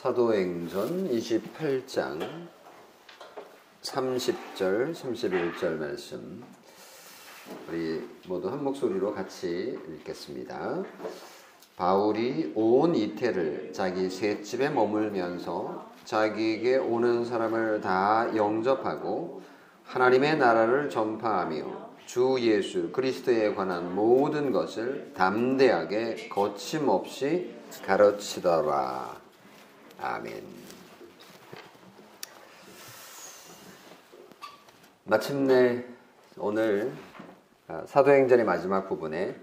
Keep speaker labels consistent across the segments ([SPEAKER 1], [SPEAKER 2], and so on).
[SPEAKER 1] 사도행전 28장 30절, 31절 말씀 우리 모두 한 목소리로 같이 읽겠습니다. 바울이 온 이태를 자기 셋집에 머물면서 자기에게 오는 사람을 다 영접하고 하나님의 나라를 전파하며 주 예수 그리스도에 관한 모든 것을 담대하게 거침없이 가르치더라. 아멘. 마침내 오늘 아, 사도행전의 마지막 부분에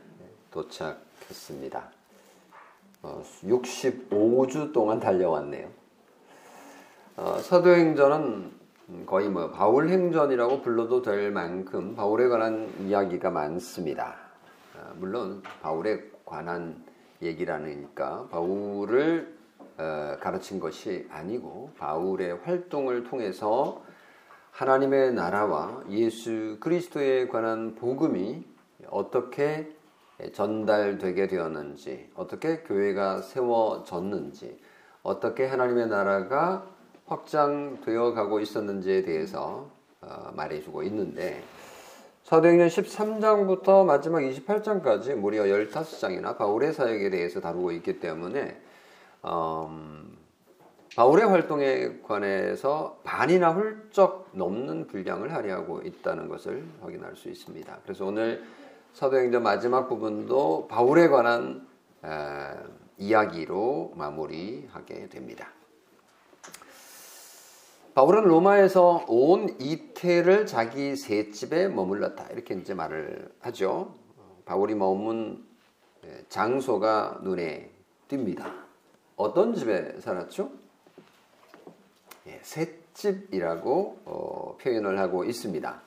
[SPEAKER 1] 도착했습니다. 65주 어, 동안 달려왔네요. 어, 사도행전은 거의 뭐 바울행전이라고 불러도 될 만큼 바울에 관한 이야기가 많습니다. 아, 물론 바울에 관한 얘기라니까 바울을 어, 가르친 것이 아니고 바울의 활동을 통해서 하나님의 나라와 예수 그리스도에 관한 복음이 어떻게 전달되게 되었는지, 어떻게 교회가 세워졌는지, 어떻게 하나님의 나라가 확장되어 가고 있었는지에 대해서 어, 말해주고 있는데, 사도행전 13장부터 마지막 28장까지 무려 15장이나 바울의 사역에 대해서 다루고 있기 때문에 음, 바울의 활동에 관해서 반이나 훌쩍 넘는 분량을 할애하고 있다는 것을 확인할 수 있습니다. 그래서 오늘 사도행전 마지막 부분도 바울에 관한 에, 이야기로 마무리하게 됩니다. 바울은 로마에서 온 이태를 자기 새 집에 머물렀다 이렇게 이제 말을 하죠. 바울이 머문 장소가 눈에 띕니다. 어떤 집에 살았죠? 예, 셋집이라고 어, 표현을 하고 있습니다.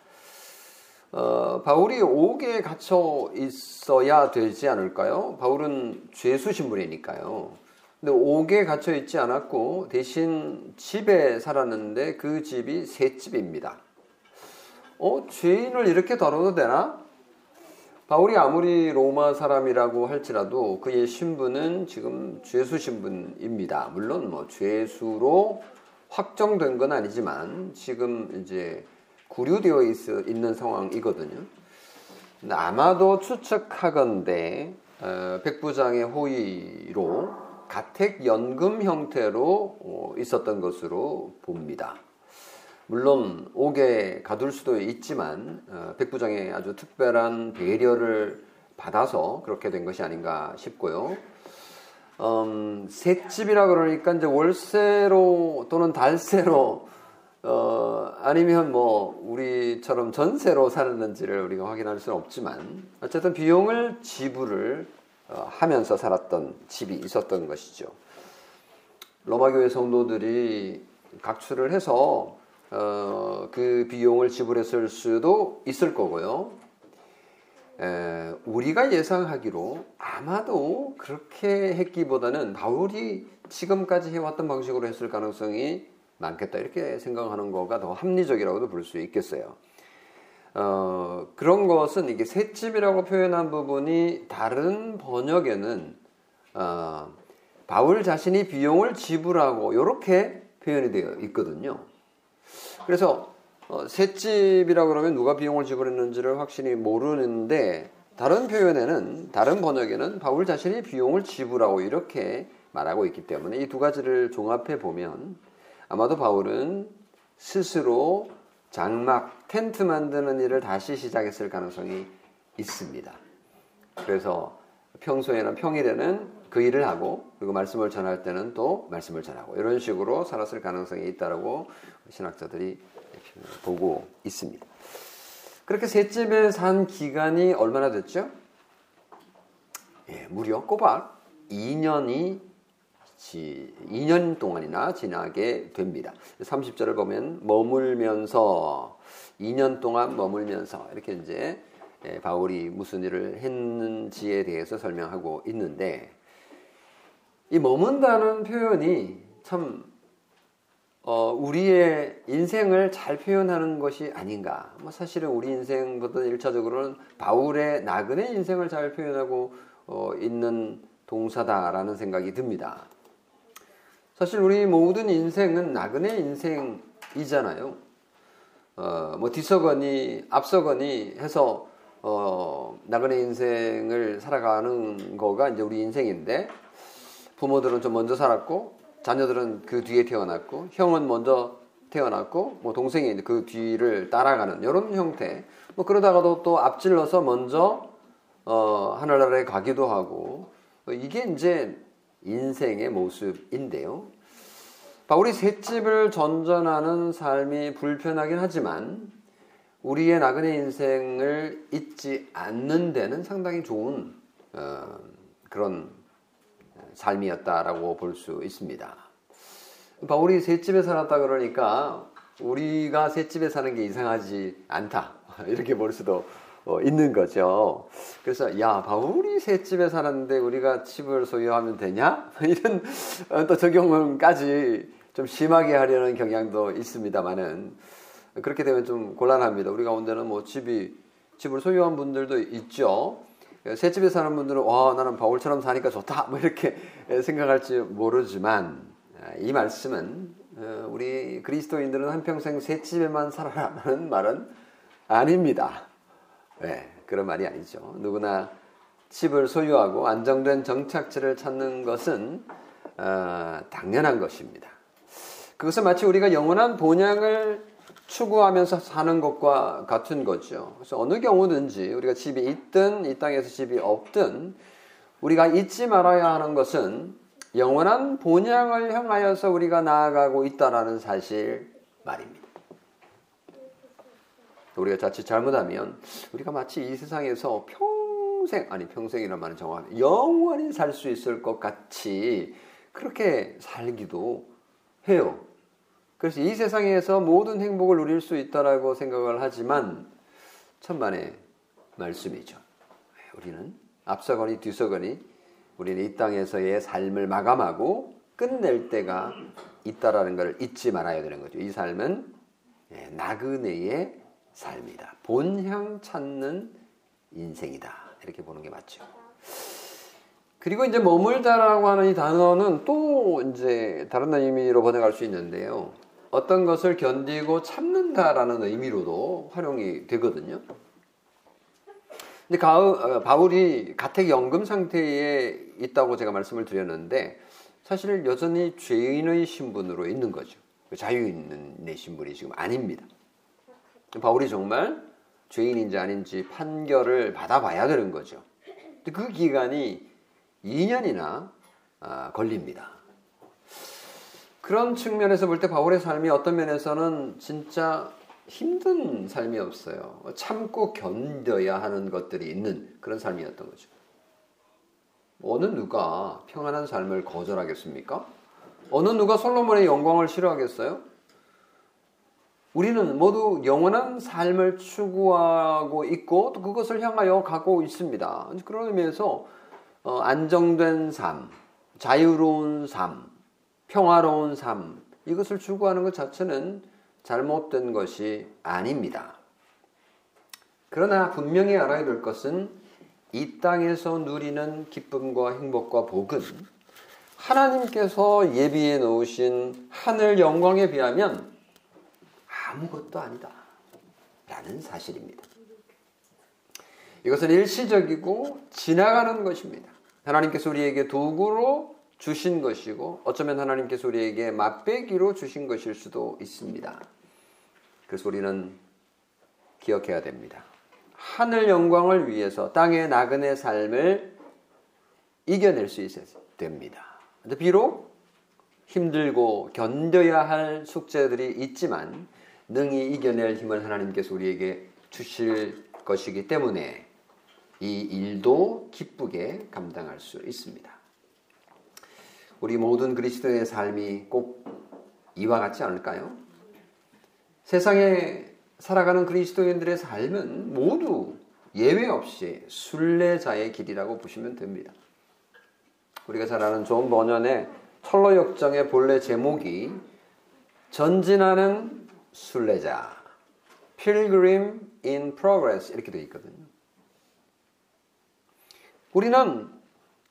[SPEAKER 1] 어, 바울이 옥에 갇혀 있어야 되지 않을까요? 바울은 죄수 신분이니까요. 근데 옥에 갇혀 있지 않았고 대신 집에 살았는데 그 집이 셋집입니다. 어, 죄인을 이렇게 다뤄도 되나? 바울이 아무리 로마 사람이라고 할지라도 그의 신분은 지금 죄수 신분입니다. 물론 뭐 죄수로 확정된 건 아니지만 지금 이제 구류되어 있, 있는 상황이거든요. 아마도 추측하건대 어, 백부장의 호의로 가택연금 형태로 어, 있었던 것으로 봅니다. 물론 옥에 가둘 수도 있지만 어, 백부장의 아주 특별한 배려를 받아서 그렇게 된 것이 아닌가 싶고요. 음, 새집이라 그러니까 이제 월세로 또는 달세로 어, 아니면 뭐 우리처럼 전세로 살았는지를 우리가 확인할 수는 없지만 어쨌든 비용을 지불을 어, 하면서 살았던 집이 있었던 것이죠. 로마 교회 성도들이 각출을 해서 어, 그 비용을 지불했을 수도 있을 거고요. 에, 우리가 예상하기로 아마도 그렇게 했기보다는 바울이 지금까지 해왔던 방식으로 했을 가능성이 많겠다 이렇게 생각하는 거가 더 합리적이라고도 볼 수 있겠어요. 어, 그런 것은 이게 셋집이라고 표현한 부분이 다른 번역에는 어, 바울 자신이 비용을 지불하고 이렇게 표현이 되어 있거든요. 그래서 어, 셋집이라 그러면 누가 비용을 지불했는지를 확실히 모르는데 다른 표현에는 다른 번역에는 바울 자신이 비용을 지불하고 이렇게 말하고 있기 때문에 이 두 가지를 종합해 보면 아마도 바울은 스스로 장막 텐트 만드는 일을 다시 시작했을 가능성이 있습니다. 그래서 평소에는 평일에는 그 일을 하고 그리고 말씀을 전할 때는 또 말씀을 전하고 이런 식으로 살았을 가능성이 있다라고 신학자들이 보고 있습니다. 그렇게 셋집에 산 기간이 얼마나 됐죠? 예, 무려 꼬박 2년이 2년 동안이나 지나게 됩니다. 30절을 보면 머물면서 2년 동안 머물면서 이렇게 이제 예, 바울이 무슨 일을 했는지에 대해서 설명하고 있는데 이 머문다는 표현이 참 어, 우리의 인생을 잘 표현하는 것이 아닌가. 뭐 사실은 우리 인생보다 일차적으로는 바울의 나그네 인생을 잘 표현하고 어, 있는 동사다라는 생각이 듭니다. 사실 우리 모든 인생은 나그네 인생이잖아요. 어, 뭐 뒤서거니 앞서거니 해서 어, 나그네 인생을 살아가는 거가 이제 우리 인생인데 부모들은 좀 먼저 살았고 자녀들은 그 뒤에 태어났고 형은 먼저 태어났고 뭐 동생이 그 뒤를 따라가는 이런 형태. 뭐 그러다가도 또 앞질러서 먼저 어, 하늘나라에 가기도 하고 이게 이제 인생의 모습인데요. 바울이 셋집을 전전하는 삶이 불편하긴 하지만 우리의 나그네 인생을 잊지 않는 데는 상당히 좋은 어, 그런 삶이었다라고 볼 수 있습니다. 바울이 셋집에 살았다 그러니까 우리가 셋집에 사는 게 이상하지 않다 이렇게 볼 수도 어, 있는 거죠. 그래서 야 바울이 셋집에 살았는데 우리가 집을 소유하면 되냐 이런 어, 또 적용까지 좀 심하게 하려는 경향도 있습니다만은 그렇게 되면 좀 곤란합니다. 우리 가운데는 뭐 집이 집을 소유한 분들도 있죠. 새 집에 사는 분들은 와 나는 바울처럼 사니까 좋다 뭐 이렇게 생각할지 모르지만 아, 이 말씀은 어, 우리 그리스도인들은 한평생 새 집에만 살아라는 말은 아닙니다. 네, 그런 말이 아니죠. 누구나 집을 소유하고 안정된 정착지를 찾는 것은 어, 당연한 것입니다. 그것은 마치 우리가 영원한 본향을 추구하면서 사는 것과 같은 거죠. 그래서 어느 경우든지 우리가 집이 있든 이 땅에서 집이 없든 우리가 잊지 말아야 하는 것은 영원한 본향을 향하여서 우리가 나아가고 있다라는 사실 말입니다. 우리가 자칫 잘못하면 우리가 마치 이 세상에서 평생 아니 평생이란 말은 정확하게 영원히 살 수 있을 것 같이 그렇게 살기도 해요. 그래서 이 세상에서 모든 행복을 누릴 수 있다라고 생각을 하지만 천만의 말씀이죠. 우리는 앞서거니 뒤서거니 우리는 이 땅에서의 삶을 마감하고 끝낼 때가 있다라는 것을 잊지 말아야 되는 거죠. 이 삶은 예, 나그네의 삶이다. 본향 찾는 인생이다. 이렇게 보는 게 맞죠. 그리고 이제 머물다라고 하는 이 단어는 또 이제 다른 의미로 번역할 수 있는데요. 어떤 것을 견디고 참는다라는 의미로도 활용이 되거든요. 근데 어, 바울이 가택 연금 상태에 있다고 제가 말씀을 드렸는데 사실 여전히 죄인의 신분으로 있는 거죠. 자유 있는 내 신분이 지금 아닙니다. 바울이 정말 죄인인지 아닌지 판결을 받아봐야 되는 거죠. 그 기간이 2년이나 아, 걸립니다. 그런 측면에서 볼 때 바울의 삶이 어떤 면에서는 진짜 힘든 삶이 없어요. 참고 견뎌야 하는 것들이 있는 그런 삶이었던 거죠. 어느 누가 평안한 삶을 거절하겠습니까? 어느 누가 솔로몬의 영광을 싫어하겠어요? 우리는 모두 영원한 삶을 추구하고 있고 또 그것을 향하여 가고 있습니다. 그런 의미에서 어, 안정된 삶, 자유로운 삶, 평화로운 삶, 이것을 추구하는 것 자체는 잘못된 것이 아닙니다. 그러나 분명히 알아야 될 것은 이 땅에서 누리는 기쁨과 행복과 복은 하나님께서 예비해 놓으신 하늘 영광에 비하면 아무것도 아니다. 라는 사실입니다. 이것은 일시적이고 지나가는 것입니다. 하나님께서 우리에게 도구로 주신 것이고 어쩌면 하나님께서 우리에게 맛배기로 주신 것일 수도 있습니다. 그래서 우리는 기억해야 됩니다. 하늘 영광을 위해서 땅의 나그네 삶을 이겨낼 수 있어야 됩니다. 비록 힘들고 견뎌야 할 숙제들이 있지만 능히 이겨낼 힘을 하나님께서 우리에게 주실 것이기 때문에 이 일도 기쁘게 감당할 수 있습니다. 우리 모든 그리스도의 삶이 꼭 이와 같지 않을까요? 세상에 살아가는 그리스도인들의 삶은 모두 예외 없이 순례자의 길이라고 보시면 됩니다. 우리가 잘 아는 존 번연의 철로 역정의 본래 제목이 전진하는 순례자, Pilgrim in Progress 이렇게 되어 있거든요. 우리는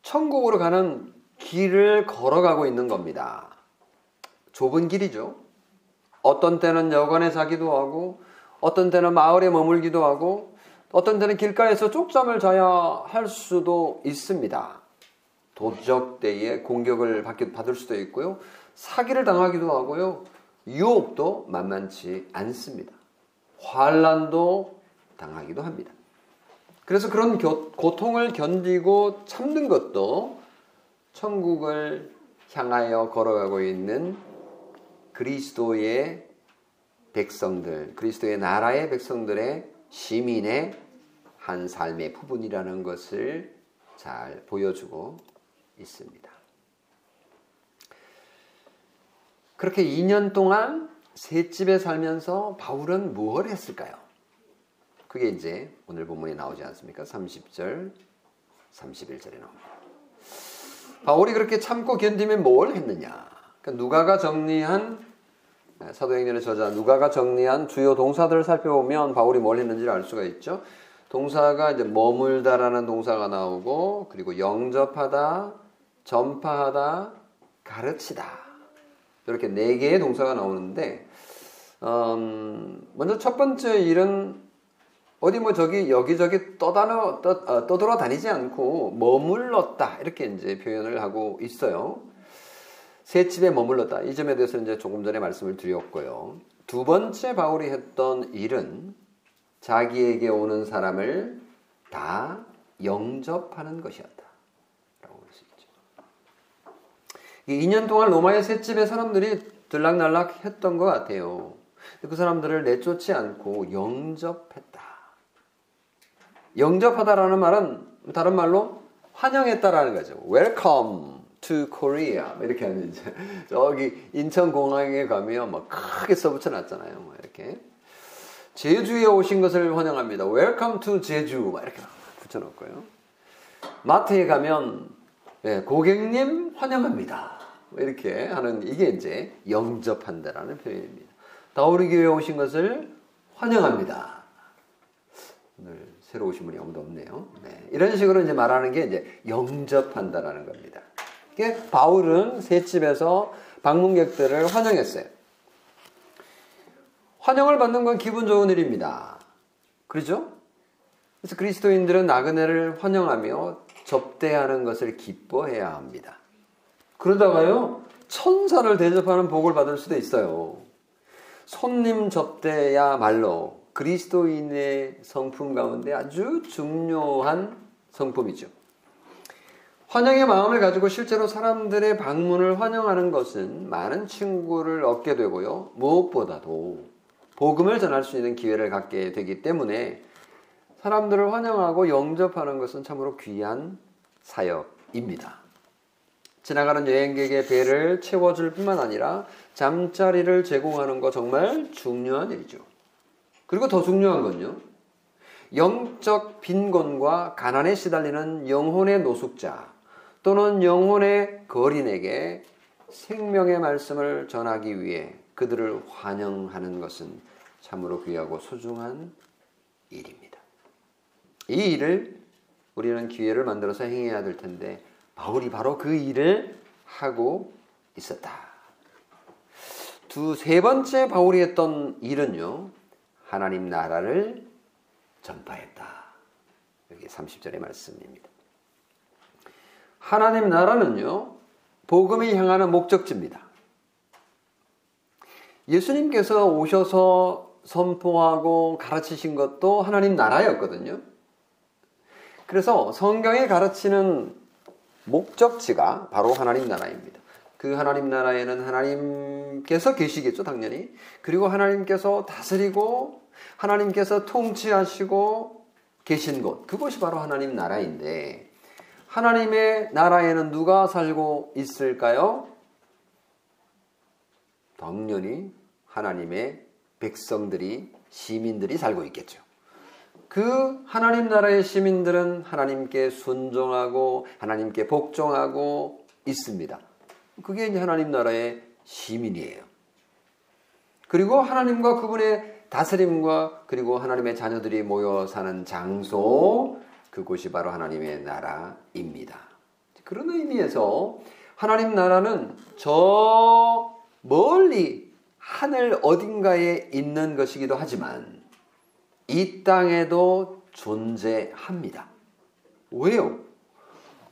[SPEAKER 1] 천국으로 가는 길을 걸어가고 있는 겁니다. 좁은 길이죠. 어떤 때는 여관에 자기도 하고 어떤 때는 마을에 머물기도 하고 어떤 때는 길가에서 쪽잠을 자야 할 수도 있습니다. 도적대에 공격을 받을 수도 있고요. 사기를 당하기도 하고요. 유혹도 만만치 않습니다. 환란도 당하기도 합니다. 그래서 그런 고 통을 견디고 참는 것도 천국을 향하여 걸어가고 있는 그리스도의 백성들, 그리스도의 나라의 백성들의 시민의 한 삶의 부분이라는 것을 잘 보여주고 있습니다. 그렇게 2년 동안 새 집에 살면서 바울은 무엇을 했을까요? 그게 이제 오늘 본문에 나오지 않습니까? 30절, 31절에 나옵니다. 바울이 그렇게 참고 견디면 뭘 했느냐? 그러니까 누가가 정리한 사도행전의 저자 누가가 정리한 주요 동사들을 살펴보면 바울이 뭘 했는지를 알 수가 있죠. 동사가 이제 머물다라는 동사가 나오고 그리고 영접하다, 전파하다, 가르치다 이렇게 네 개의 동사가 나오는데 음, 먼저 첫 번째 일은 어디 뭐 저기 여기저기 떠다녀 떠, 어, 떠돌아 다니지 않고 머물렀다 이렇게 이제 표현을 하고 있어요. 새 집에 머물렀다 이 점에 대해서 이제 조금 전에 말씀을 드렸고요. 두 번째 바울이 했던 일은 자기에게 오는 사람을 다 영접하는 것이었다. 라고 볼 수 있죠. 2년 동안 로마의 셋집의 사람들이 들락날락 했던 것 같아요. 그 사람들을 내쫓지 않고 영접했다. 영접하다라는 말은 다른 말로 환영했다라는 거죠. Welcome to Korea. 이렇게 하는 이제 저기 인천공항에 가면 막 크게 써붙여 놨잖아요. 뭐 이렇게. 제주에 오신 것을 환영합니다. Welcome to 제주. 막 이렇게 붙여놓고요. 마트에 가면 네, 고객님 환영합니다. 이렇게 하는 이게 이제 영접한다라는 표현입니다. 다우리 교회에 오신 것을 환영합니다. 새로 오신 분이 아무도 없네요. 네, 이런 식으로 이제 말하는 게 이제 영접한다라는 겁니다. 바울은 새 집에서 방문객들을 환영했어요. 환영을 받는 건 기분 좋은 일입니다. 그렇죠? 그래서 그리스도인들은 나그네를 환영하며 접대하는 것을 기뻐해야 합니다. 그러다가요, 천사를 대접하는 복을 받을 수도 있어요. 손님 접대야말로 그리스도인의 성품 가운데 아주 중요한 성품이죠. 환영의 마음을 가지고 실제로 사람들의 방문을 환영하는 것은 많은 친구를 얻게 되고요. 무엇보다도 복음을 전할 수 있는 기회를 갖게 되기 때문에 사람들을 환영하고 영접하는 것은 참으로 귀한 사역입니다. 지나가는 여행객의 배를 채워줄 뿐만 아니라 잠자리를 제공하는 거 정말 중요한 일이죠. 그리고 더 중요한 건요. 영적 빈곤과 가난에 시달리는 영혼의 노숙자 또는 영혼의 거린에게 생명의 말씀을 전하기 위해 그들을 환영하는 것은 참으로 귀하고 소중한 일입니다. 이 일을 우리는 기회를 만들어서 행해야 될 텐데 바울이 바로 그 일을 하고 있었다. 두 세 번째 바울이 했던 일은요. 하나님 나라를 전파했다. 여기 30절의 말씀입니다. 하나님 나라는요. 복음이 향하는 목적지입니다. 예수님께서 오셔서 선포하고 가르치신 것도 하나님 나라였거든요. 그래서 성경에 가르치는 목적지가 바로 하나님 나라입니다. 그 하나님 나라에는 하나님께서 계시겠죠, 당연히. 그리고 하나님께서 다스리고 하나님께서 통치하시고 계신 곳. 그것이 바로 하나님 나라인데 하나님의 나라에는 누가 살고 있을까요? 당연히 하나님의 백성들이 시민들이 살고 있겠죠. 그 하나님 나라의 시민들은 하나님께 순종하고 하나님께 복종하고 있습니다. 그게 이제 하나님 나라의 시민이에요. 그리고 하나님과 그분의 다스림과 그리고 하나님의 자녀들이 모여 사는 장소 그곳이 바로 하나님의 나라입니다. 그런 의미에서 하나님 나라는 저 멀리 하늘 어딘가에 있는 것이기도 하지만 이 땅에도 존재합니다. 왜요?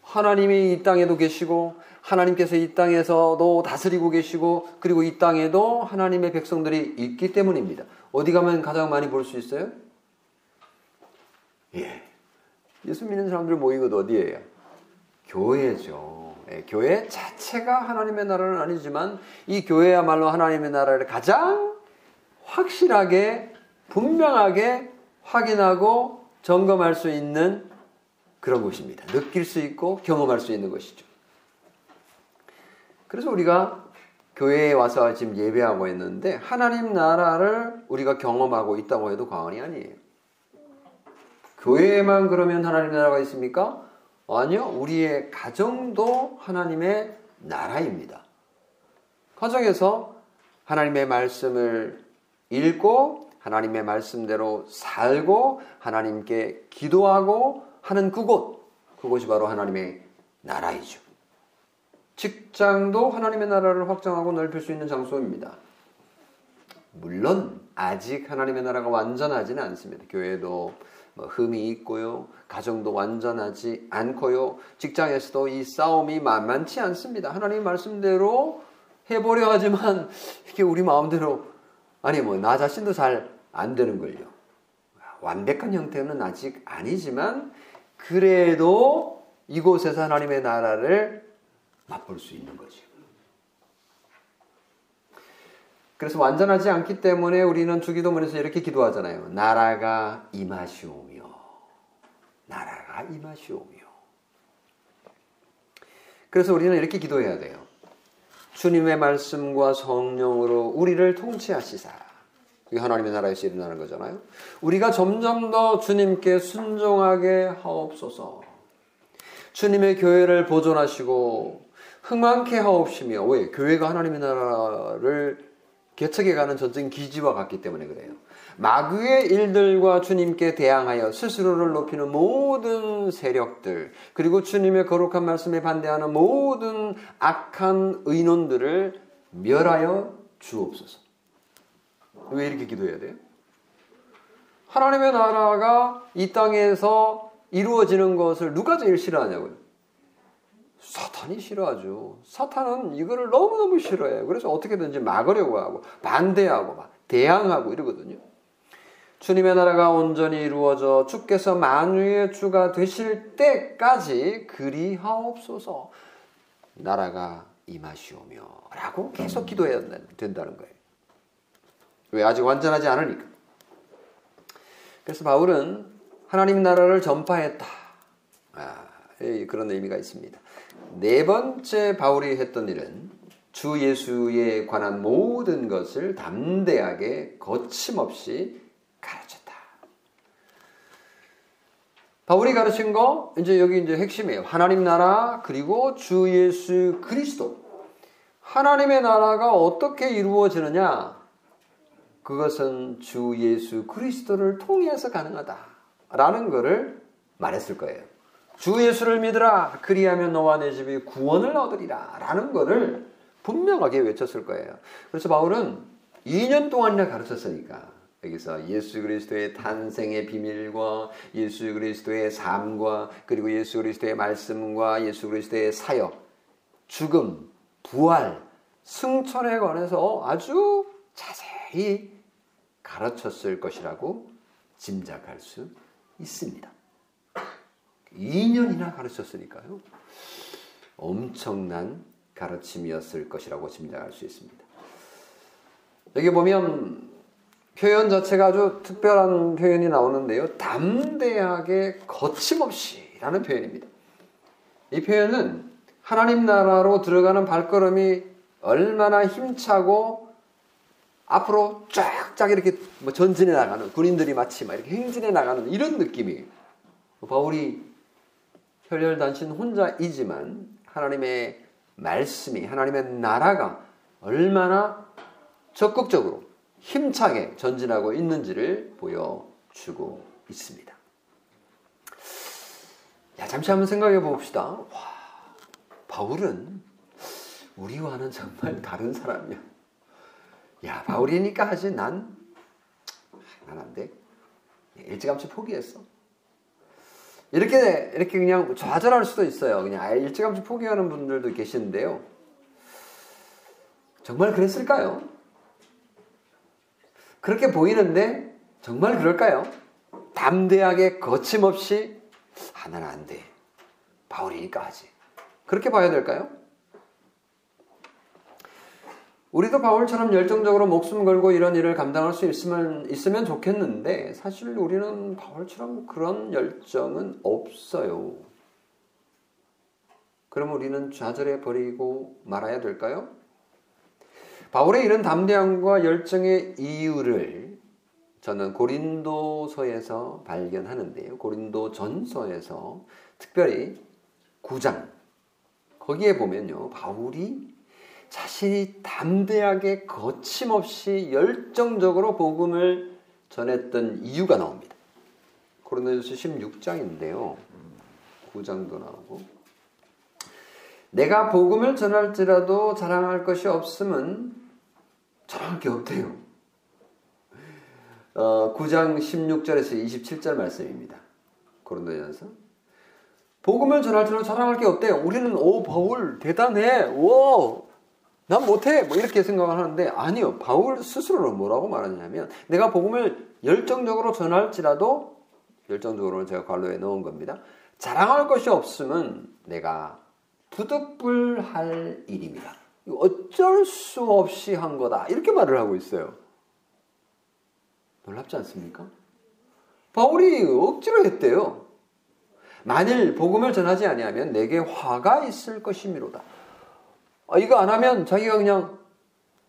[SPEAKER 1] 하나님이 이 땅에도 계시고 하나님께서 이 땅에서도 다스리고 계시고 그리고 이 땅에도 하나님의 백성들이 있기 때문입니다. 어디 가면 가장 많이 볼 수 있어요? 예. 예수 믿는 사람들 모이는 곳 어디예요? 교회죠. 예, 교회 자체가 하나님의 나라는 아니지만 이 교회야말로 하나님의 나라를 가장 확실하게 분명하게 확인하고 점검할 수 있는 그런 곳입니다. 느낄 수 있고 경험할 수 있는 것이죠. 그래서 우리가 교회에 와서 지금 예배하고 있는데 하나님 나라를 우리가 경험하고 있다고 해도 과언이 아니에요. 교회에만 그러면 하나님 나라가 있습니까? 아니요. 우리의 가정도 하나님의 나라입니다. 가정에서 하나님의 말씀을 읽고 하나님의 말씀대로 살고 하나님께 기도하고 하는 그곳, 그곳이 바로 하나님의 나라이죠. 직장도 하나님의 나라를 확장하고 넓힐 수 있는 장소입니다. 물론 아직 하나님의 나라가 완전하지는 않습니다. 교회도 뭐 흠이 있고요. 가정도 완전하지 않고요. 직장에서도 이 싸움이 만만치 않습니다. 하나님 말씀대로 해보려 하지만 이게 우리 마음대로 아니 뭐 나 자신도 잘 안 되는 걸요. 완벽한 형태는 아직 아니지만 그래도 이곳에서 하나님의 나라를 맛볼 수 있는 거죠. 그래서 완전하지 않기 때문에 우리는 주기도문에서 이렇게 기도하잖아요. 나라가 임하시오며, 나라가 임하시오며. 그래서 우리는 이렇게 기도해야 돼요. 주님의 말씀과 성령으로 우리를 통치하시사. 이게 하나님의 나라에서 일어나는 거잖아요. 우리가 점점 더 주님께 순종하게 하옵소서. 주님의 교회를 보존하시고 흥망케 하옵시며 왜 교회가 하나님의 나라를 개척해 가는 전적인 기지와 같기 때문에 그래요. 마귀의 일들과 주님께 대항하여 스스로를 높이는 모든 세력들, 그리고 주님의 거룩한 말씀에 반대하는 모든 악한 의논들을 멸하여 주옵소서. 왜 이렇게 기도해야 돼요? 하나님의 나라가 이 땅에서 이루어지는 것을 누가 제일 싫어하냐고요? 사탄이 싫어하죠. 사탄은 이거를 너무너무 싫어해요. 그래서 어떻게든지 막으려고 하고 반대하고 막 대항하고 이러거든요. 주님의 나라가 온전히 이루어져 주께서 만유의 주가 되실 때까지 그리하옵소서 나라가 임하시오며 라고 계속 기도해야 된다는 거예요. 왜? 아직 완전하지 않으니까. 그래서 바울은 하나님 나라를 전파했다. 아, 그런 의미가 있습니다. 네 번째 바울이 했던 일은 주 예수에 관한 모든 것을 담대하게 거침없이 가르쳤다. 바울이 가르친 거 이제 여기 이제 핵심이에요. 하나님 나라 그리고 주 예수 그리스도. 하나님의 나라가 어떻게 이루어지느냐? 그것은 주 예수 그리스도를 통해서 가능하다라는 것을 말했을 거예요. 주 예수를 믿으라 그리하면 너와 내 집이 구원을 얻으리라 라는 것을 분명하게 외쳤을 거예요. 그래서 바울은 2년 동안이나 가르쳤으니까 여기서 예수 그리스도의 탄생의 비밀과 예수 그리스도의 삶과 그리고 예수 그리스도의 말씀과 예수 그리스도의 사역, 죽음, 부활, 승천에 관해서 아주 자세히 가르쳤을 것이라고 짐작할 수 있습니다. 2년이나 가르쳤으니까요. 엄청난 가르침이었을 것이라고 짐작할 수 있습니다. 여기 보면 표현 자체가 아주 특별한 표현이 나오는데요. 담대하게 거침없이 라는 표현입니다. 이 표현은 하나님 나라로 들어가는 발걸음이 얼마나 힘차고 앞으로 쫙쫙 이렇게 뭐 전진해 나가는 군인들이 마치 막 이렇게 행진해 나가는 이런 느낌이에요. 바울이 혈혈단신 혼자이지만 하나님의 말씀이 하나님의 나라가 얼마나 적극적으로 힘차게 전진하고 있는지를 보여주고 있습니다. 야, 잠시 한번 생각해 봅시다. 와, 바울은 우리와는 정말 다른 사람이야. 야, 바울이니까 하지. 난, 난 안 돼. 일찌감치 포기했어. 이렇게, 이렇게 그냥 좌절할 수도 있어요. 그냥 일찌감치 포기하는 분들도 계시는데요. 정말 그랬을까요? 그렇게 보이는데, 정말 그럴까요? 담대하게 거침없이, 아, 나는 안 돼. 바울이니까 하지. 그렇게 봐야 될까요? 우리도 바울처럼 열정적으로 목숨 걸고 이런 일을 감당할 수 있으면, 있으면 좋겠는데 사실 우리는 바울처럼 그런 열정은 없어요. 그럼 우리는 좌절해 버리고 말아야 될까요? 바울의 이런 담대함과 열정의 이유를 저는 고린도서에서 발견하는데요. 고린도 전서에서 특별히 9장 거기에 보면요. 바울이 자신이 담대하게 거침없이 열정적으로 복음을 전했던 이유가 나옵니다. 고린도전서 16장인데요. 9장도 나오고 내가 복음을 전할지라도 자랑할 것이 없음은 자랑할 게 없대요. 어, 9장 16절에서 27절 말씀입니다. 고린도전서 복음을 전할지라도 자랑할 게 없대요. 우리는 오 바울 대단해. 오 난 못해! 뭐 이렇게 생각을 하는데 아니요. 바울 스스로는 뭐라고 말하냐면 내가 복음을 열정적으로 전할지라도 열정적으로 제가 관로에 넣은 겁니다. 자랑할 것이 없으면 내가 부득불할 일입니다. 어쩔 수 없이 한 거다. 이렇게 말을 하고 있어요. 놀랍지 않습니까? 바울이 억지로 했대요. 만일 복음을 전하지 아니하면 내게 화가 있을 것이미로다. 아, 이거 안 하면 자기가 그냥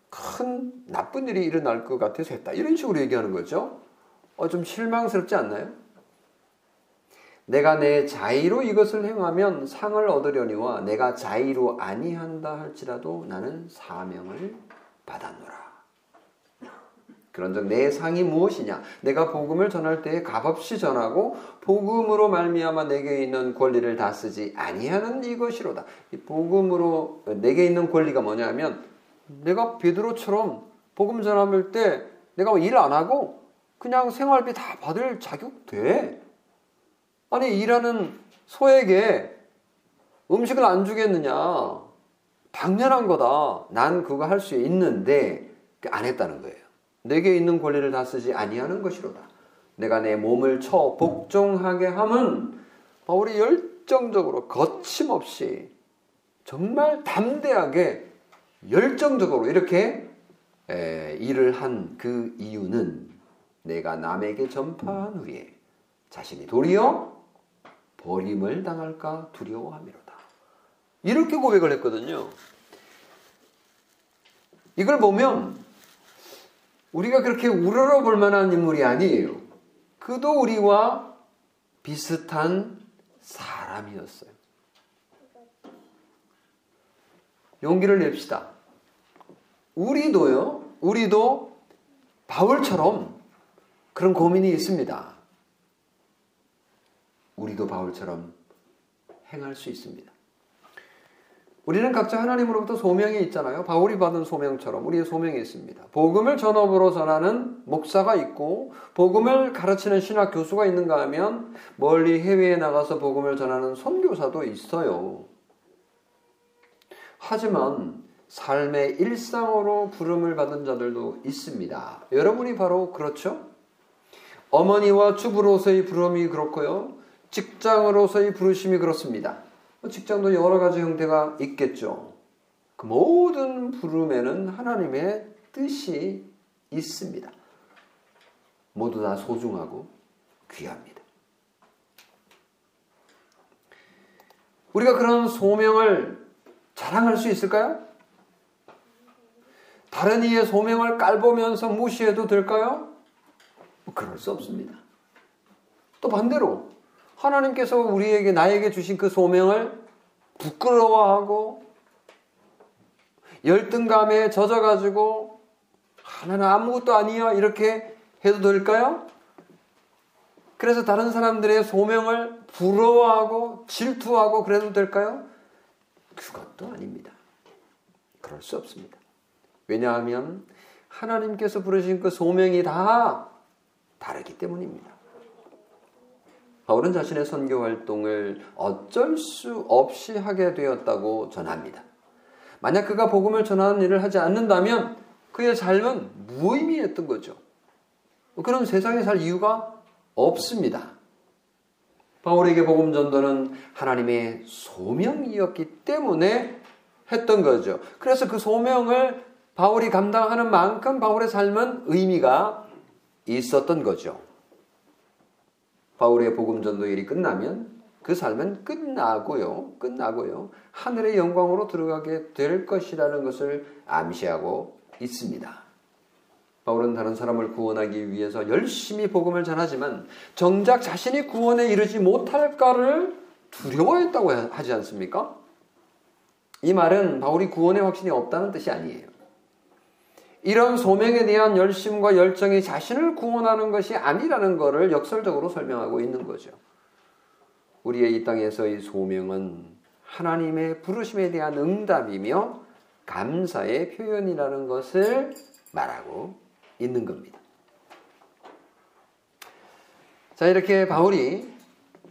[SPEAKER 1] 큰 나쁜 일이 일어날 것 같아서 했다. 이런 식으로 얘기하는 거죠. 어, 좀 실망스럽지 않나요? 내가 내 자의로 이것을 행하면 상을 얻으려니와 내가 자의로 아니한다 할지라도 나는 사명을 받았노라. 그런즉 내 상이 무엇이냐? 내가 복음을 전할 때에 값없이 전하고 복음으로 말미암아 내게 있는 권리를 다 쓰지 아니하는 이것이로다. 이 복음으로 내게 있는 권리가 뭐냐면 내가 베드로처럼 복음 전함을 때 내가 일 안 하고 그냥 생활비 다 받을 자격 돼. 아니 일하는 소에게 음식을 안 주겠느냐? 당연한 거다. 난 그거 할 수 있는데 안 했다는 거예요. 내게 있는 권리를 다 쓰지 아니하는 것이로다. 내가 내 몸을 쳐 복종하게 함은 바울이 열정적으로 거침없이 정말 담대하게 열정적으로 이렇게 일을 한 그 이유는 내가 남에게 전파한 후에 자신이 도리어 버림을 당할까 두려워함이로다. 이렇게 고백을 했거든요. 이걸 보면 우리가 그렇게 우러러 볼 만한 인물이 아니에요. 그도 우리와 비슷한 사람이었어요. 용기를 냅시다. 우리도요, 우리도 바울처럼 그런 고민이 있습니다. 우리도 바울처럼 행할 수 있습니다. 우리는 각자 하나님으로부터 소명이 있잖아요. 바울이 받은 소명처럼 우리의 소명이 있습니다. 복음을 전업으로 전하는 목사가 있고 복음을 가르치는 신학 교수가 있는가 하면 멀리 해외에 나가서 복음을 전하는 선교사도 있어요. 하지만 삶의 일상으로 부름을 받은 자들도 있습니다. 여러분이 바로 그렇죠? 어머니와 주부로서의 부름이 그렇고요. 직장으로서의 부르심이 그렇습니다. 뭐 직장도 여러 가지 형태가 있겠죠. 그 모든 부름에는 하나님의 뜻이 있습니다. 모두 다 소중하고 귀합니다. 우리가 그런 소명을 자랑할 수 있을까요? 다른 이의 소명을 깔보면서 무시해도 될까요? 뭐 그럴 수 없습니다. 또 반대로 하나님께서 우리에게 나에게 주신 그 소명을 부끄러워하고 열등감에 젖어가지고 하나는 아무것도 아니야 이렇게 해도 될까요? 그래서 다른 사람들의 소명을 부러워하고 질투하고 그래도 될까요? 그것도 아닙니다. 그럴 수 없습니다. 왜냐하면 하나님께서 부르신 그 소명이 다 다르기 때문입니다. 바울은 자신의 선교 활동을 어쩔 수 없이 하게 되었다고 전합니다. 만약 그가 복음을 전하는 일을 하지 않는다면 그의 삶은 무의미했던 거죠. 그럼 세상에 살 이유가 없습니다. 바울에게 복음 전도는 하나님의 소명이었기 때문에 했던 거죠. 그래서 그 소명을 바울이 감당하는 만큼 바울의 삶은 의미가 있었던 거죠. 바울의 복음 전도 일이 끝나면 그 삶은 끝나고요. 끝나고요. 하늘의 영광으로 들어가게 될 것이라는 것을 암시하고 있습니다. 바울은 다른 사람을 구원하기 위해서 열심히 복음을 전하지만 정작 자신이 구원에 이르지 못할까를 두려워했다고 하지 않습니까? 이 말은 바울이 구원의 확신이 없다는 뜻이 아니에요. 이런 소명에 대한 열심과 열정이 자신을 구원하는 것이 아니라는 것을 역설적으로 설명하고 있는 거죠. 우리의 이 땅에서의 소명은 하나님의 부르심에 대한 응답이며 감사의 표현이라는 것을 말하고 있는 겁니다. 자, 이렇게 바울이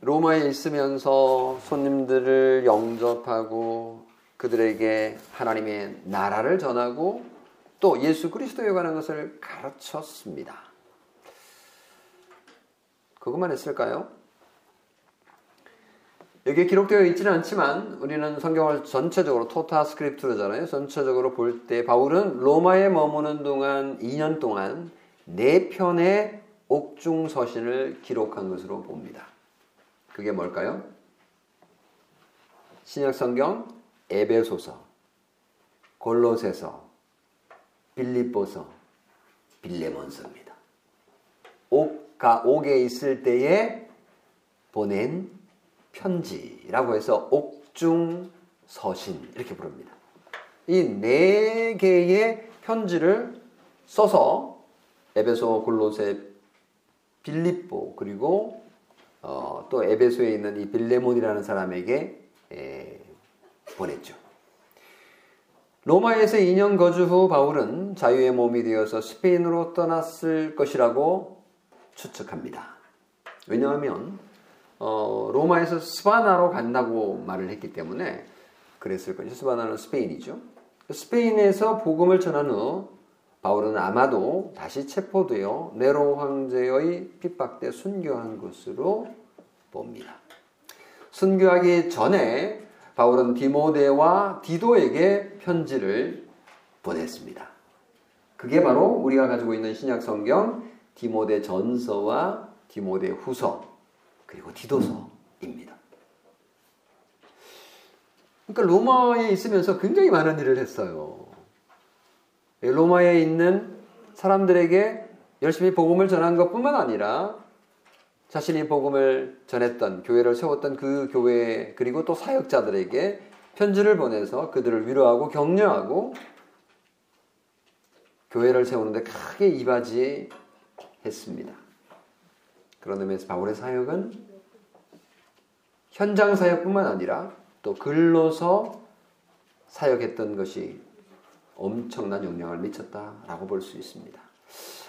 [SPEAKER 1] 로마에 있으면서 손님들을 영접하고 그들에게 하나님의 나라를 전하고 또 예수 그리스도에 관한 것을 가르쳤습니다. 그것만 했을까요? 여기에 기록되어 있지는 않지만 우리는 성경을 전체적으로 tota scriptura잖아요. 전체적으로 볼 때 바울은 로마에 머무는 동안 2년 동안 4편의 옥중 서신을 기록한 것으로 봅니다. 그게 뭘까요? 신약 성경 에베소서, 골로새서, 빌립보서, 빌레몬서입니다. 옥가 옥에 있을 때에 보낸 편지라고 해서 옥중 서신 이렇게 부릅니다. 이 네 개의 편지를 써서 에베소, 골로새, 빌립보 그리고 어, 또 에베소에 있는 이 빌레몬이라는 사람에게 에, 보냈죠. 로마에서 2년 거주 후 바울은 자유의 몸이 되어서 스페인으로 떠났을 것이라고 추측합니다. 왜냐하면 어, 로마에서 스바나로 간다고 말을 했기 때문에 그랬을 것이죠. 스바나는 스페인이죠. 스페인에서 복음을 전한 후 바울은 아마도 다시 체포되어 네로 황제의 핍박 때 순교한 것으로 봅니다. 순교하기 전에 바울은 디모데와 디도에게 편지를 보냈습니다. 그게 바로 우리가 가지고 있는 신약 성경 디모데 전서와 디모데 후서 그리고 디도서입니다. 그러니까 로마에 있으면서 굉장히 많은 일을 했어요. 로마에 있는 사람들에게 열심히 복음을 전한 것뿐만 아니라 자신이 복음을 전했던 교회를 세웠던 그 교회 그리고 또 사역자들에게 편지를 보내서 그들을 위로하고 격려하고 교회를 세우는데 크게 이바지했습니다. 그런 의미에서 바울의 사역은 현장 사역뿐만 아니라 또 글로서 사역했던 것이 엄청난 영향을 미쳤다라고 볼 수 있습니다.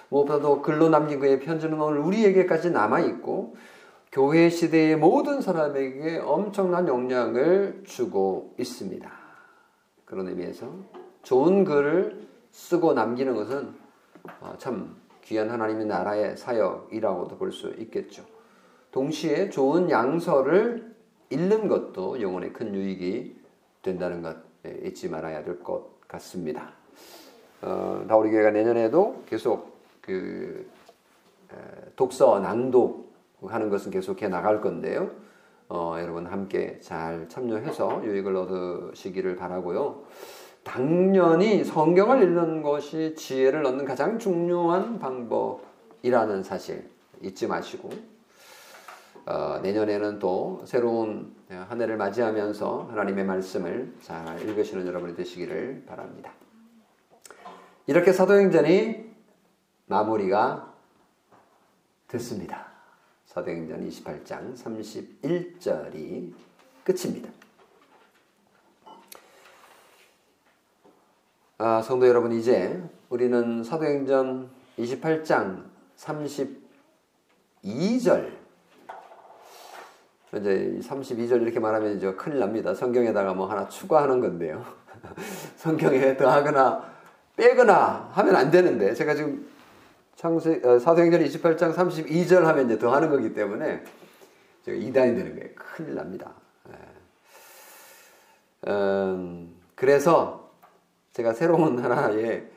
[SPEAKER 1] 무엇보다도 글로 남긴 그의 편지는 오늘 우리에게까지 남아있고 교회 시대의 모든 사람에게 엄청난 영향을 주고 있습니다. 그런 의미에서 좋은 글을 쓰고 남기는 것은 어, 참 귀한 하나님의 나라의 사역이라고도 볼 수 있겠죠. 동시에 좋은 양서를 읽는 것도 영혼에 큰 유익이 된다는 것 잊지 말아야 될 것 같습니다. 어, 다우리 교회가 내년에도 계속 그 독서 낭독하는 것은 계속해 나갈 건데요. 어, 여러분 함께 잘 참여해서 유익을 얻으시기를 바라고요. 당연히 성경을 읽는 것이 지혜를 얻는 가장 중요한 방법이라는 사실 잊지 마시고 어, 내년에는 또 새로운 한 해를 맞이하면서 하나님의 말씀을 잘 읽으시는 여러분이 되시기를 바랍니다. 이렇게 사도행전이 마무리가 됐습니다. 사도행전 28장 31절이 끝입니다. 아, 성도 여러분, 이제 우리는 사도행전 28장 32절. 이제 32절 이렇게 말하면 이제 큰일 납니다. 성경에다가 뭐 하나 추가하는 건데요. 성경에 더하거나 빼거나 하면 안 되는데, 제가 지금 창세, 어, 사도행전 28장 32절 하면 이제 더하는 거기 때문에 제가 이단이 되는 거예요. 큰일 납니다. 예. 음, 그래서 제가 새로운 하나의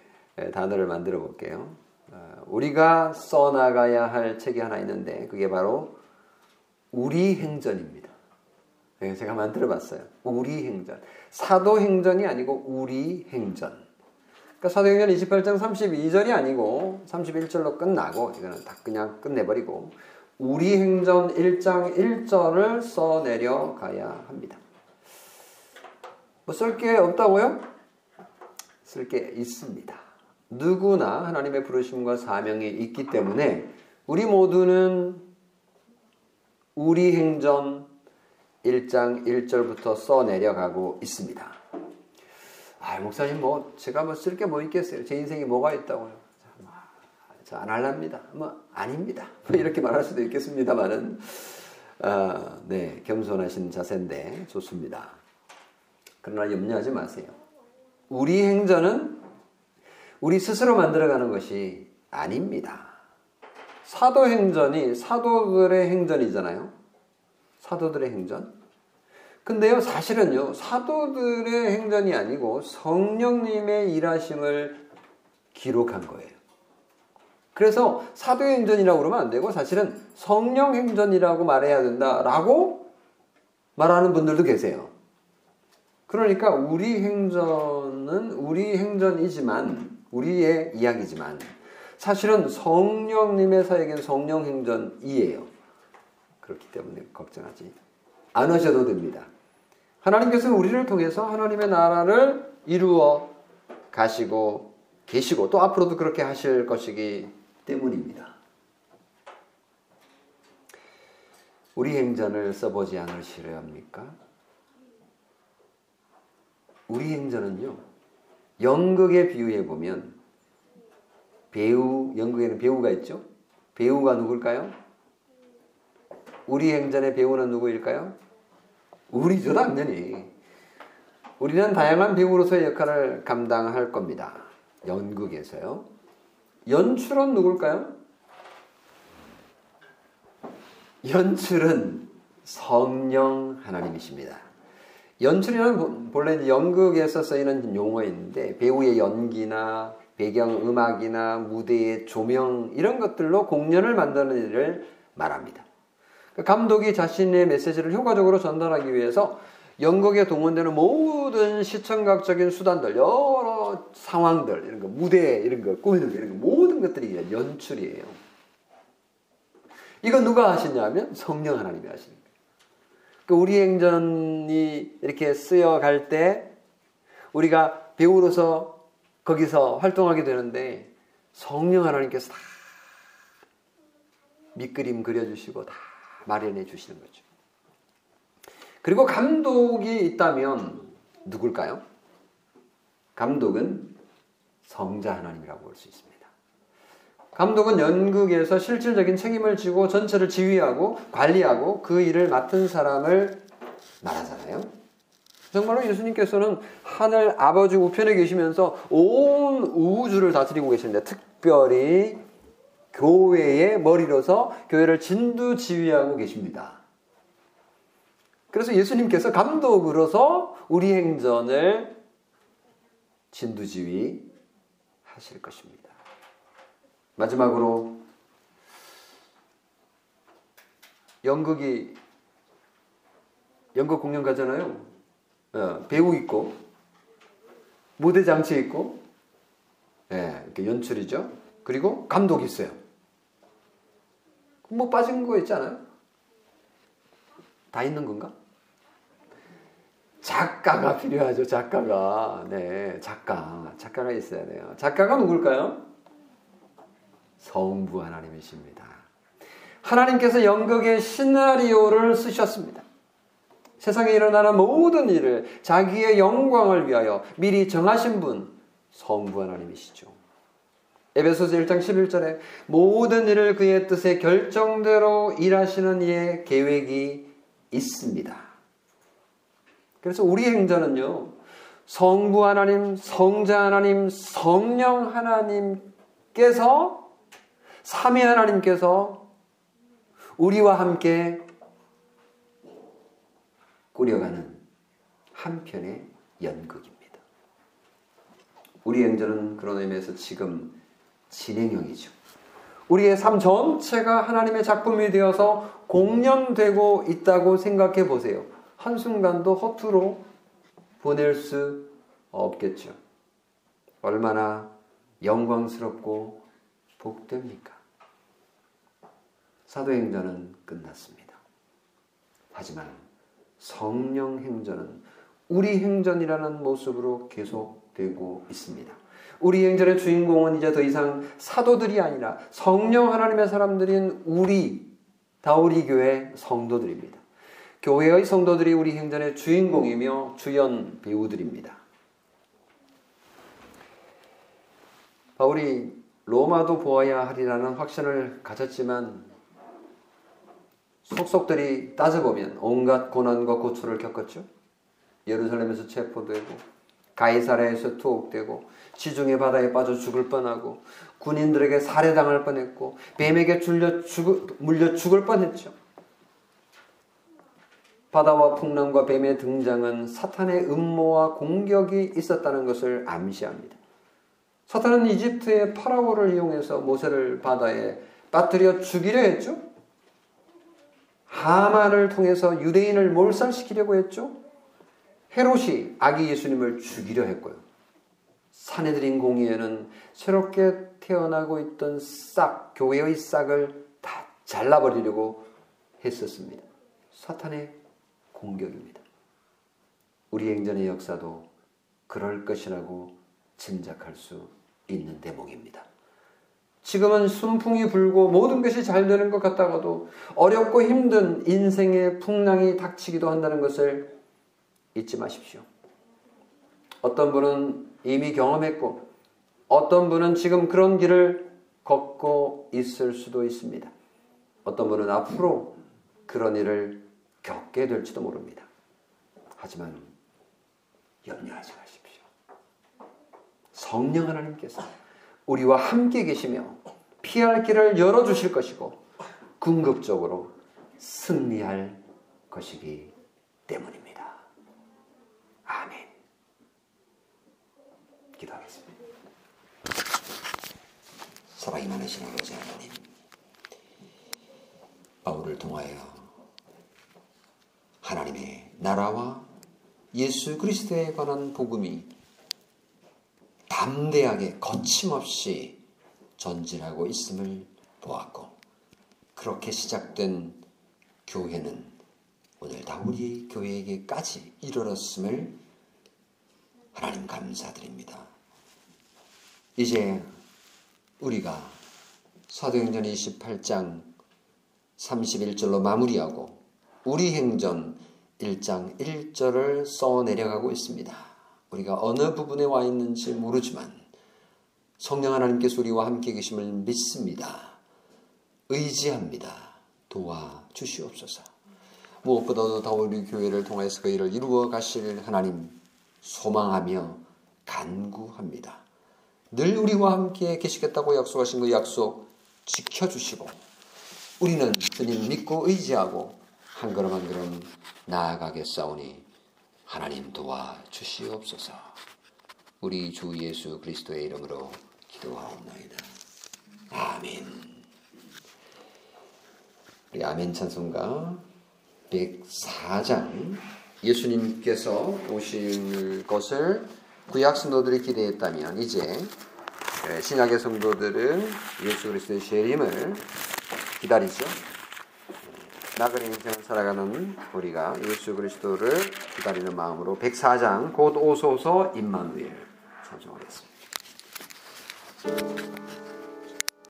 [SPEAKER 1] 단어를 만들어 볼게요. 어, 우리가 써나가야 할 책이 하나 있는데 그게 바로 우리 행전입니다. 네, 제가 만들어 봤어요. 우리 행전. 사도 행전이 아니고 우리 행전. 그러니까 사도행전 28장 32절이 아니고 31절로 끝나고 이거는 다 그냥 끝내버리고 우리 행전 1장 1절을 써 내려 가야 합니다. 뭐 쓸 게 없다고요? 쓸 게 있습니다. 누구나 하나님의 부르심과 사명이 있기 때문에 우리 모두는 우리 행전 1장 1절부터 써 내려가고 있습니다. 아, 목사님 뭐 제가 뭐 쓸 게 뭐 있겠어요? 제 인생에 뭐가 있다고요? 저안 할랍니다. 뭐 아닙니다. 뭐 이렇게 말할 수도 있겠습니다만은 아, 네 겸손하신 자세인데 좋습니다. 그러나 염려하지 마세요. 우리 행전은 우리 스스로 만들어가는 것이 아닙니다. 사도 행전이 사도들의 행전이잖아요. 사도들의 행전. 근데요, 사실은요, 사도들의 행전이 아니고 성령님의 일하심을 기록한 거예요. 그래서 사도행전이라고 그러면 안 되고 사실은 성령행전이라고 말해야 된다라고 말하는 분들도 계세요. 그러니까 우리 행전은 우리 행전이지만, 우리의 이야기지만, 사실은 성령님의 사역은 성령행전이에요. 그렇기 때문에 걱정하지 않으셔도 됩니다. 하나님께서는 우리를 통해서 하나님의 나라를 이루어 가시고 계시고 또 앞으로도 그렇게 하실 것이기 때문입니다. 우리 행전을 써보지 않으시려 합니까? 우리 행전은요, 연극에 비유해 보면 배우, 연극에는 배우가 있죠? 배우가 누굴까요? 우리 행전의 배우는 누구일까요? 우리죠, 당연히. 우리는 다양한 배우로서의 역할을 감당할 겁니다. 연극에서요. 연출은 누굴까요? 연출은 성령 하나님이십니다. 연출이라는 본래 연극에서 쓰이는 용어인데 배우의 연기나 배경 음악이나 무대의 조명 이런 것들로 공연을 만드는 일을 말합니다. 감독이 자신의 메시지를 효과적으로 전달하기 위해서 연극에 동원되는 모든 시청각적인 수단들, 여러 상황들, 이런 거, 무대, 이런 거, 꾸미는 거, 이런 거, 모든 것들이 연출이에요. 이거 누가 하시냐면 성령 하나님이 하시는 거예요. 그 우리 행전이 이렇게 쓰여갈 때 우리가 배우로서 거기서 활동하게 되는데 성령 하나님께서 다 밑그림 그려주시고 다 마련해 주시는 거죠. 그리고 감독이 있다면 누굴까요? 감독은 성자 하나님이라고 볼 수 있습니다. 감독은 연극에서 실질적인 책임을 지고 전체를 지휘하고 관리하고 그 일을 맡은 사람을 말하잖아요. 정말로 예수님께서는 하늘 아버지 우편에 계시면서 온 우주를 다스리고 계시는데 특별히 교회의 머리로서 교회를 진두지휘하고 계십니다. 그래서 예수님께서 감독으로서 우리 행전을 진두지휘 하실 것입니다. 마지막으로 연극이 연극 공연 가잖아요. 어, 배우 있고 무대 장치 있고 예, 이렇게 연출이죠. 그리고 감독이 있어요. 뭐 빠진 거 있지 않아요? 다 있는 건가? 작가가 필요하죠, 작가가. 네, 작가. 작가가 있어야 돼요. 작가가 누굴까요? 성부 하나님이십니다. 하나님께서 연극의 시나리오를 쓰셨습니다. 세상에 일어나는 모든 일을 자기의 영광을 위하여 미리 정하신 분, 성부 하나님이시죠. 에베소서 1장 11절에 모든 일을 그의 뜻에 결정대로 일하시는 이의 계획이 있습니다. 그래서 우리 행전은요. 성부 하나님, 성자 하나님, 성령 하나님께서 삼위 하나님께서 우리와 함께 꾸려가는 한편의 연극입니다. 우리 행전은 그런 의미에서 지금 진행형이죠. 우리의 삶 전체가 하나님의 작품이 되어서 공연되고 있다고 생각해 보세요. 한순간도 허투루 보낼 수 없겠죠. 얼마나 영광스럽고 복됩니까? 사도행전은 끝났습니다. 하지만 성령 행전은 우리 행전이라는 모습으로 계속되고 있습니다. 우리 행전의 주인공은 이제 더 이상 사도들이 아니라 성령 하나님의 사람들인 우리 다우리 교회 성도들입니다. 교회의 성도들이 우리 행전의 주인공이며 주연 배우들입니다. 바울이 로마도 보아야 하리라는 확신을 가졌지만 속속들이 따져보면 온갖 고난과 고초를 겪었죠. 예루살렘에서 체포되고 가이사라에서 투옥되고 지중해 바다에 빠져 죽을 뻔하고 군인들에게 살해당할 뻔했고 뱀에게 줄려 죽, 물려 죽을 뻔했죠. 바다와 풍랑과 뱀의 등장은 사탄의 음모와 공격이 있었다는 것을 암시합니다. 사탄은 이집트의 파라오를 이용해서 모세를 바다에 빠뜨려 죽이려 했죠. 하만을 통해서 유대인을 몰살시키려고 했죠. 헤롯이 아기 예수님을 죽이려 했고요. 사내들인 공의에는 새롭게 태어나고 있던 싹, 교회의 싹을 다 잘라버리려고 했었습니다. 사탄의 공격입니다. 우리 행전의 역사도 그럴 것이라고 짐작할 수 있는 대목입니다. 지금은 순풍이 불고 모든 것이 잘 되는 것 같다가도 어렵고 힘든 인생의 풍랑이 닥치기도 한다는 것을 잊지 마십시오. 어떤 분은 이미 경험했고 어떤 분은 지금 그런 길을 걷고 있을 수도 있습니다. 어떤 분은 앞으로 그런 일을 겪게 될지도 모릅니다. 하지만 염려하지 마십시오. 성령 하나님께서 우리와 함께 계시며 피할 길을 열어주실 것이고 궁극적으로 승리할 것이기 때문입니다. 아멘. 기도하겠습니다. 많으신 아버지 하나님, 바울을 통하여 하나님의 나라와 예수 그리스도에 관한 복음이 담대하게 거침없이 전진하고 있음을 보았고 그렇게 시작된 교회는 오늘 다 우리 교회에게까지 이르렀음을 하나님 감사드립니다. 이제 우리가 사도행전 28장 31절로 마무리하고 우리 행전 1장 1절을 써 내려가고 있습니다. 우리가 어느 부분에 와 있는지 모르지만 성령 하나님께서 우리와 함께 계심을 믿습니다. 의지합니다. 도와 주시옵소서. 무엇보다도 더 우리 교회를 통해서 그 일을 이루어 가실 하나님 소망하며 간구합니다. 늘 우리와 함께 계시겠다고 약속하신 그 약속 지켜주시고 우리는 주님 믿고 의지하고 한 걸음 한 걸음 나아가겠사오니 하나님 도와 주시옵소서. 우리 주 예수 그리스도의 이름으로 기도하옵나이다. 아멘. 우리 아멘 찬송가 104장 예수님께서 오실 것을 구약 성도들이 기대했다면 이제 신약의 성도들은 예수 그리스도의 재림을 기다리죠. 나그네 인생을 살아가는 우리가 예수 그리스도를 기다리는 마음으로 104장 곧 오소서 임마누엘 찬송하겠습니다.